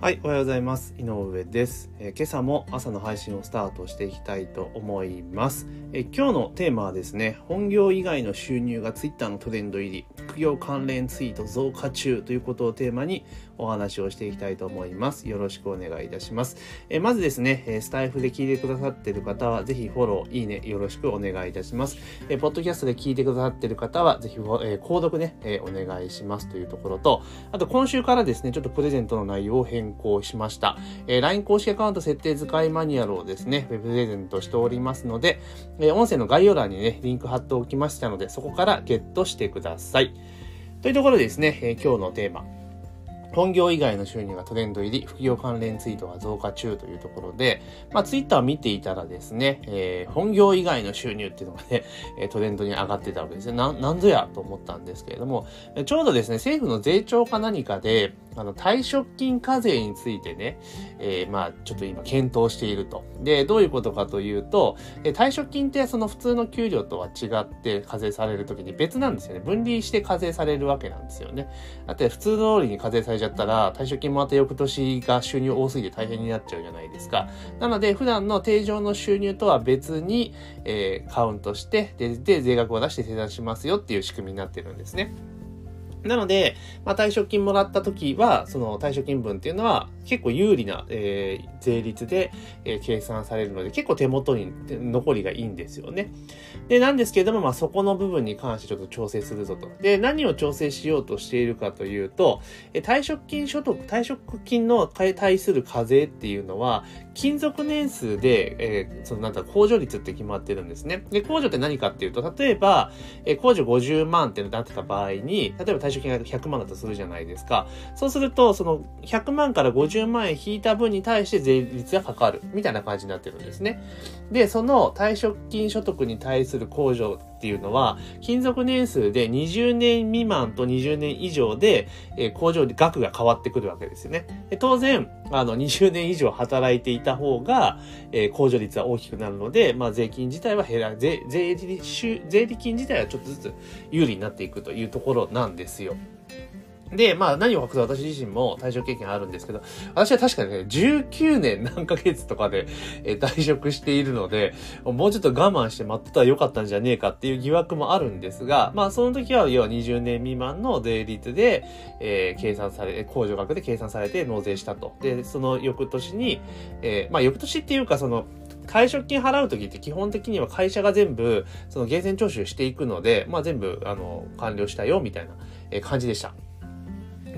はい、おはようございます。井上です、えー、今朝も朝の配信をスタートしていきたいと思います。えー、今日のテーマはですね、本業以外の収入が Twitter のトレンド入り、副業関連ツイート増加中ということをテーマにお話をしていきたいと思います。よろしくお願いいたします。え、まずですね、スタイフで聞いてくださってる方は、ぜひフォロー、いいね、よろしくお願いいたします。え、ポッドキャストで聞いてくださってる方は、ぜひ、え、購読ね、え、お願いしますというところと、あと今週からですね、ちょっとプレゼントの内容を変更しました。え、LINE 公式アカウント設定使いマニュアルをですね、ウェブプレゼントしておりますので、え、音声の概要欄にね、リンク貼っておきましたので、そこからゲットしてください。というところでですね、え、今日のテーマ、本業以外の収入がトレンド入り、副業関連ツイートが増加中というところで、まあ、ツイッターを見ていたらですね、えー、本業以外の収入っていうのがね、トレンドに上がってたわけですね。な、なんぞやと思ったんですけれども、ちょうどですね、政府の税調か何かで、あの、退職金課税についてね、えー、まあ、ちょっと今検討していると。で、どういうことかというと、え退職金ってその普通の給料とは違って課税されるときに別なんですよね。分離して課税されるわけなんですよね。だって普通通りに課税されちゃったら、退職金もまた翌年が収入多すぎて大変になっちゃうじゃないですか。なので、普段の定常の収入とは別に、えー、カウントして、で、で、税額を出して生産しますよっていう仕組みになってるんですね。なので、まあ、退職金もらった時は、その退職金分っていうのは結構有利な、えー、税率で、えー、計算されるので、結構手元に残りがいいんですよね。で、なんですけれども、まあ、そこの部分に関してちょっと調整するぞと。で、何を調整しようとしているかというと、え退職金所得、退職金の対する課税っていうのは、勤続年数で、えー、そのなんだ、控除率って決まってるんですね。で、控除って何かっていうと、例えば、えー、控除50万ってなってた場合に、例えば退職金が100万だとするじゃないですか。そうすると、その100万から50万円引いた分に対して税率がかかる。みたいな感じになってるんですね。で、その退職金所得に対する控除っていうのは、勤続年数で20年未満と20年以上で、えー、工場で額が変わってくるわけですよね。で当然、あの、20年以上働いていた方が、えー、控除率は大きくなるので、まあ、税金自体は減ら、税、税理、税理金自体はちょっとずつ有利になっていくというところなんですよ。で、まあ何を隠す私自身も退職経験あるんですけど、私は確かにね、19年何ヶ月とかで、え退職しているので、もうちょっと我慢して待ってたらよかったんじゃねえかっていう疑惑もあるんですが、まあその時は要は20年未満の税率で、えー、計算され、控除額で計算されて納税したと。で、その翌年に、えー、まあ翌年っていうかその、退職金払うときって基本的には会社が全部、その源泉徴収していくので、まあ全部、あの、完了したよ、みたいな感じでした。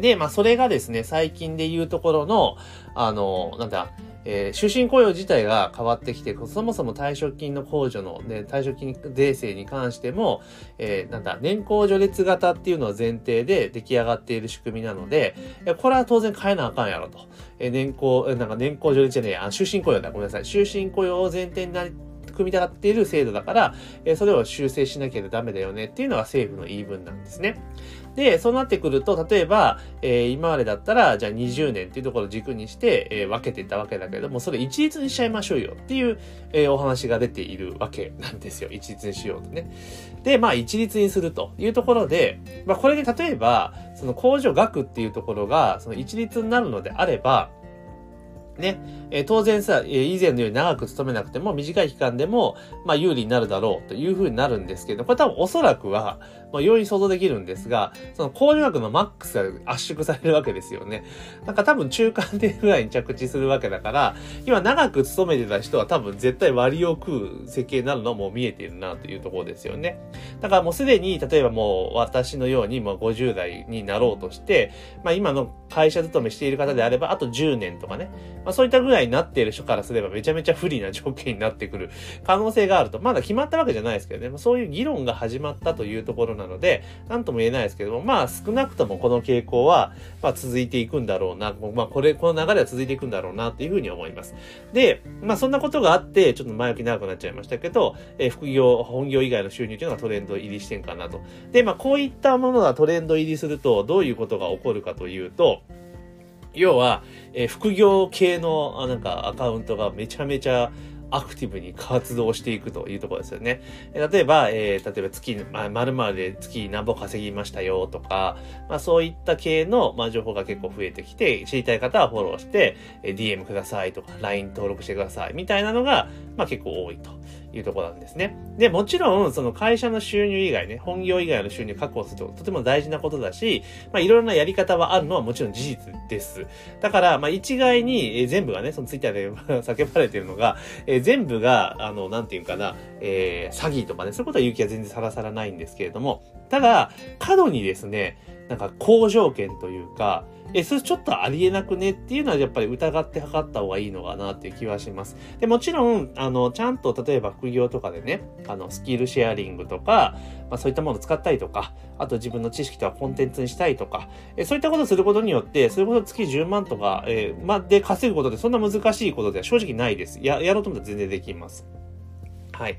で、まあ、それがですね、最近で言うところの、あの、なんだ、えー、終身雇用自体が変わってきて、そもそも退職金の控除の、ね、退職金税制に関しても、えー、なんだ、年功序列型っていうのを前提で出来上がっている仕組みなので、これは当然変えなあかんやろと。えー、年功、なんか年功序列じゃねえや、終身雇用だ、ごめんなさい。終身雇用を前提になり組み立っている制度だから、えそれを修正しなきゃダメだよねっていうのが政府の言い分なんですね。で、そうなってくると、例えば、えー、今までだったら、じゃあ20年っていうところを軸にして、えー、分けていったわけだけども、それ一律にしちゃいましょうよっていう、えー、お話が出ているわけなんですよ。一律にしようとね。で、まあ一律にするというところで、まあこれで例えば、その控除額っていうところが、その一律になるのであれば、ね、え、当然さ、え、以前のように長く勤めなくても短い期間でも、まあ有利になるだろうというふうになるんですけど、これ多分おそらくは、まあ容易に想像できるんですが、その控除額のマックスが圧縮されるわけですよね。なんか多分中間でぐらいに着地するわけだから、今長く勤めてた人は多分絶対割を食う設計になるのはもう見えているなというところですよね。だからもうすでに、例えばもう私のように、まあ50代になろうとして、まあ今の会社勤めしている方であれば、あと10年とかね、まあそういったぐらいになっている人からすればめちゃめちゃ不利な条件になってくる可能性があると。まだ決まったわけじゃないですけどね。まあ、そういう議論が始まったというところななので、なんとも言えないですけども、まあ少なくともこの傾向は、まあ続いていくんだろうな。まあこれ、この流れは続いていくんだろうなっていうふうに思います。で、まあそんなことがあって、ちょっと前置き長くなっちゃいましたけど、えー、副業、本業以外の収入というのがトレンド入りしてんかなと。で、まあこういったものがトレンド入りすると、どういうことが起こるかというと、要は、えー、副業系のなんかアカウントがめちゃめちゃアクティブに活動していくというところですよね。例えば、えー、例えば月、まあ、〇〇で月何本稼ぎましたよとか、まあそういった系の、まあ、情報が結構増えてきて、知りたい方はフォローして、え、DM くださいとか、LINE 登録してくださいみたいなのが、まあ結構多いと。いうとこなんですね。で、もちろん、その会社の収入以外ね、本業以外の収入確保するととても大事なことだし、まあいろいろなやり方はあるのはもちろん事実です。だから、まあ一概に、え、全部がね、そのツイッターで 叫ばれてるのが、え、全部が、あの、なんていうかな、えー、詐欺とかね、そういうことは勇気は全然さらさらないんですけれども、ただ、過度にですね、なんか好条件というか、え、それちょっとありえなくねっていうのはやっぱり疑って測った方がいいのかなっていう気はします。で、もちろん、あの、ちゃんと例えば副業とかでね、あの、スキルシェアリングとか、まあそういったものを使ったりとか、あと自分の知識とかコンテンツにしたいとか、えそういったことをすることによって、それこそ月10万とか、えー、まあ、で稼ぐことでそんな難しいことでは正直ないです。や、やろうと思ったら全然できます。はい。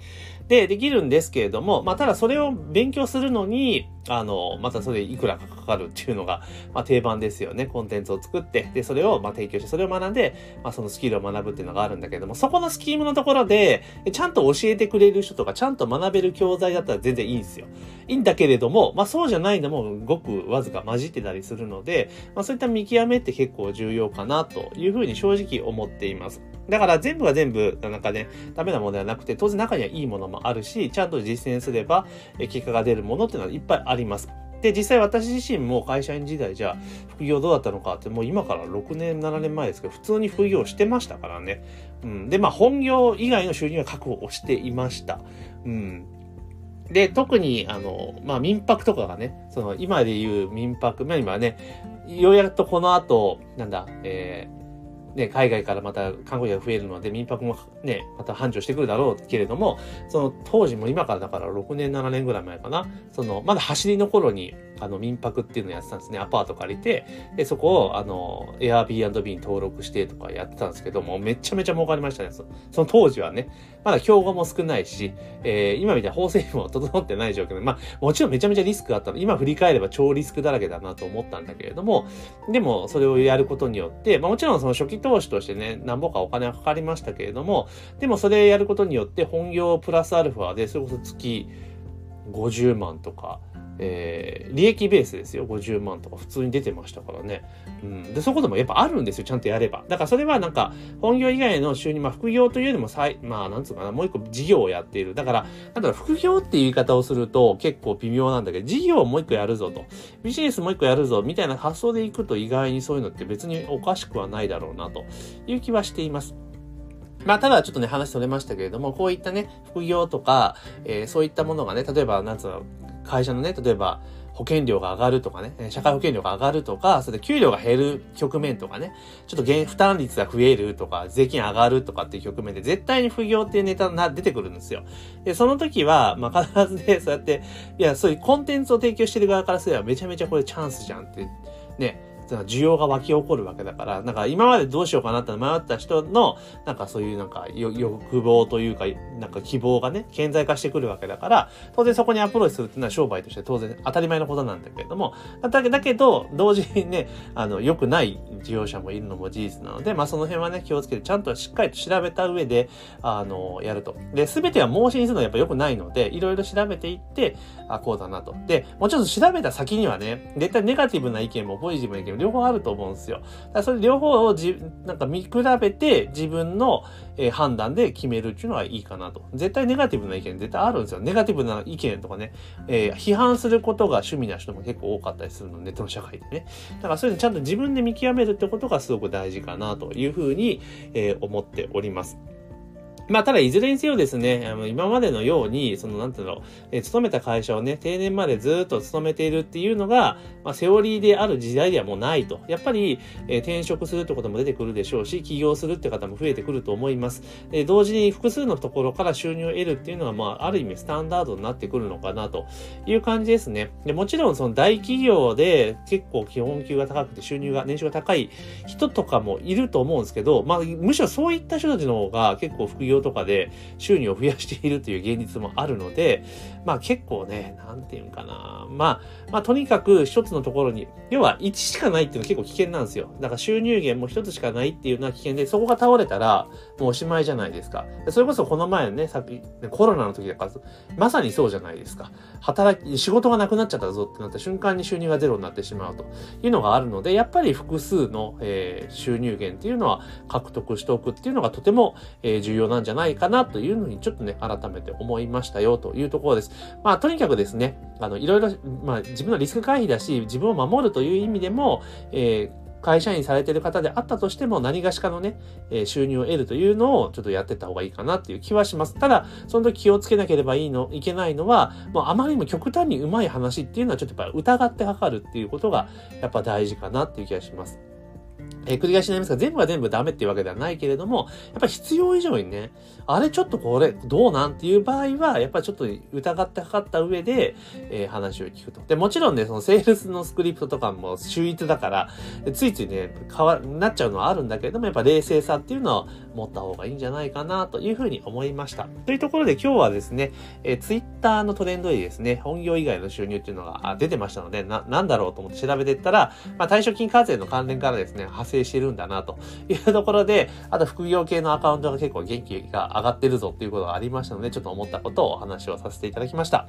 で、できるんですけれども、まあ、ただそれを勉強するのに、あの、またそれいくらかかかるっていうのが、まあ、定番ですよね。コンテンツを作って、で、それを、まあ提供して、それを学んで、まあ、そのスキルを学ぶっていうのがあるんだけども、そこのスキームのところで、ちゃんと教えてくれる人とか、ちゃんと学べる教材だったら全然いいんですよ。いいんだけれども、まあ、そうじゃないのもごくわずか混じってたりするので、まあ、そういった見極めって結構重要かなというふうに正直思っています。だから全部が全部、なんかね、ダメなものではなくて、当然中にはいいものもあるし、ちゃんと実践すれば、結果が出るものっていうのはいっぱいああります。で、実際私自身も会社員時代じゃ副業どうだったのかって、もう今から6年、7年前ですけど、普通に副業してましたからね。うん。で、まあ本業以外の収入は確保していました。うん。で、特に、あの、まあ、民泊とかがね、その、今で言う民泊、まあ今ね、ようやくとこの後、なんだ、えー、ね、海外からまた観光客が増えるので民泊もね、また繁盛してくるだろうけれども、その当時も今からだから6年、7年ぐらい前かな、その、まだ走りの頃に、あの、民泊っていうのをやってたんですね。アパート借りて、で、そこを、あの、Airbnb に登録してとかやってたんですけども、めちゃめちゃ儲かりましたね。その当時はね。まだ競合も少ないし、えー、今みたいな法制も整ってない状況で、まあ、もちろんめちゃめちゃリスクがあったの。今振り返れば超リスクだらけだなと思ったんだけれども、でも、それをやることによって、まあ、もちろんその初期投資としてね、何ぼかお金はかかりましたけれども、でもそれやることによって本業プラスアルファで、それこそ月50万とか、えー、利益ベースですよ。50万とか普通に出てましたからね。うん。で、そこでもやっぱあるんですよ。ちゃんとやれば。だからそれはなんか、本業以外の収入、まあ副業というよりもさい、まあなんつうかな、もう一個事業をやっている。だから、なんだろう、副業っていう言い方をすると結構微妙なんだけど、事業をもう一個やるぞと。ビジネスもう一個やるぞ、みたいな発想でいくと意外にそういうのって別におかしくはないだろうな、という気はしています。まあ、ただちょっとね、話それましたけれども、こういったね、副業とか、えー、そういったものがね、例えば、なんつうの、会社のね、例えば、保険料が上がるとかね、社会保険料が上がるとか、それで給料が減る局面とかね、ちょっと負担率が増えるとか、税金上がるとかっていう局面で絶対に不業っていうネタが出てくるんですよ。で、その時は、まあ、必ずね、そうやって、いや、そういうコンテンツを提供してる側からすればめちゃめちゃこれチャンスじゃんって、ね、需要が湧き起こるわけだから、なんか今までどうしようかなって迷った人の、なんかそういうなんか欲望というか、なんか希望がね、顕在化してくるわけだから、当然そこにアプローチするっていうのは商売として当然当たり前のことなんだけれども、だけだけど、同時にね、あの、良くない事業者もいるのも事実なので、まあその辺はね、気をつけて、ちゃんとしっかりと調べた上で、あの、やると。で、すべては盲信するのはやっぱ良くないので、いろいろ調べていって、あ、こうだなと。で、もうちろん調べた先にはね、絶対ネガティブな意見もポジティブな意見も両方あると思うんですよ。だからそれ両方をじ、なんか見比べて自分の、えー、判断で決めるっていうのはいいかなと。絶対ネガティブな意見絶対あるんですよ。ネガティブな意見とかね、えー、批判することが趣味な人も結構多かったりするの、ネットの社会でね。だからそういうのちゃんと自分で見極めるってことがすごく大事かなというふうに、えー、思っております。まあ、ただ、いずれにせよですね、あの今までのように、その、なんていうの、えー、勤めた会社をね、定年までずっと勤めているっていうのが、まあ、セオリーである時代ではもうないと。やっぱり、えー、転職するってことも出てくるでしょうし、起業するって方も増えてくると思います。え同時に複数のところから収入を得るっていうのは、まあ、ある意味スタンダードになってくるのかなという感じですね。でもちろん、その大企業で結構基本給が高くて収入が、年収が高い人とかもいると思うんですけど、まあ、むしろそういった人たちの方が結構副業業とかで収入を増やしているという現実もあるので、まあ結構ね、なんていうんかな。まあ、まあとにかく一つのところに、要は1しかないっていうのは結構危険なんですよ。だから収入源も一つしかないっていうのは危険で、そこが倒れたらもうおしまいじゃないですか。それこそこの前ね、さっき、コロナの時だから、まさにそうじゃないですか。働き、仕事がなくなっちゃったぞってなった瞬間に収入がゼロになってしまうというのがあるので、やっぱり複数の、えー、収入源っていうのは獲得しておくっていうのがとても、えー、重要なんじゃないかなというのにちょっとね、改めて思いましたよというところです。まあ、とにかくですね、あの、いろいろ、まあ、自分のリスク回避だし、自分を守るという意味でも、えー会社員されてる方であったとしても何がしかのね、え収入を得るというのをちょっとやってった方がいいかなっていう気はします。ただ、その時気をつけなければいいの、いけないのは、もうあまりにも極端にうまい話っていうのはちょっとやっぱ疑って測るっていうことがやっぱ大事かなっていう気がします。えー、繰り返しになりますが、全部が全部ダメっていうわけではないけれども、やっぱり必要以上にね、あれちょっとこれどうなんっていう場合は、やっぱりちょっと疑って測った上で、えー、話を聞くと。で、もちろんね、そのセールスのスクリプトとかも秀逸だから、ついついね、変わ、なっちゃうのはあるんだけれども、やっぱ冷静さっていうのは持った方がいいんじゃないかなというふうに思いました。というところで今日はですね、えー、ツイッターのトレンドでですね、本業以外の収入っていうのが出てましたので、な、なんだろうと思って調べていったら、まあ、対象金課税の関連からですね、派生してるんだなというところで、あと副業系のアカウントが結構元気が上がってるぞっていうことがありましたので、ちょっと思ったことをお話をさせていただきました。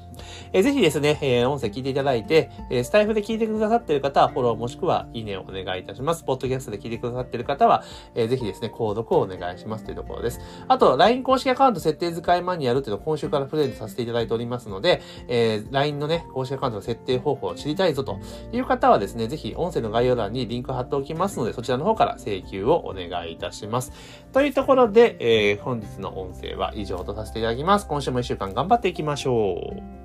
えー、ぜひですね、えー、音声聞いていただいて、えー、スタイフで聞いてくださってる方はフォローもしくはいいねをお願いいたします。ポッドキャストで聞いてくださってる方は、えー、ぜひですね、購読をお願いしますというところです。あと、LINE 公式アカウント設定使いマニュアルっていうのを今週からプレゼントさせていただいておりますので、えー、LINE のね、公式アカウントの設定方法を知りたいぞという方はですね、ぜひ音声の概要欄にリンク貼っておきますので、そちららの方から請求をお願いいたします。というところで、えー、本日の音声は以上とさせていただきます。今週も一週間頑張っていきましょう。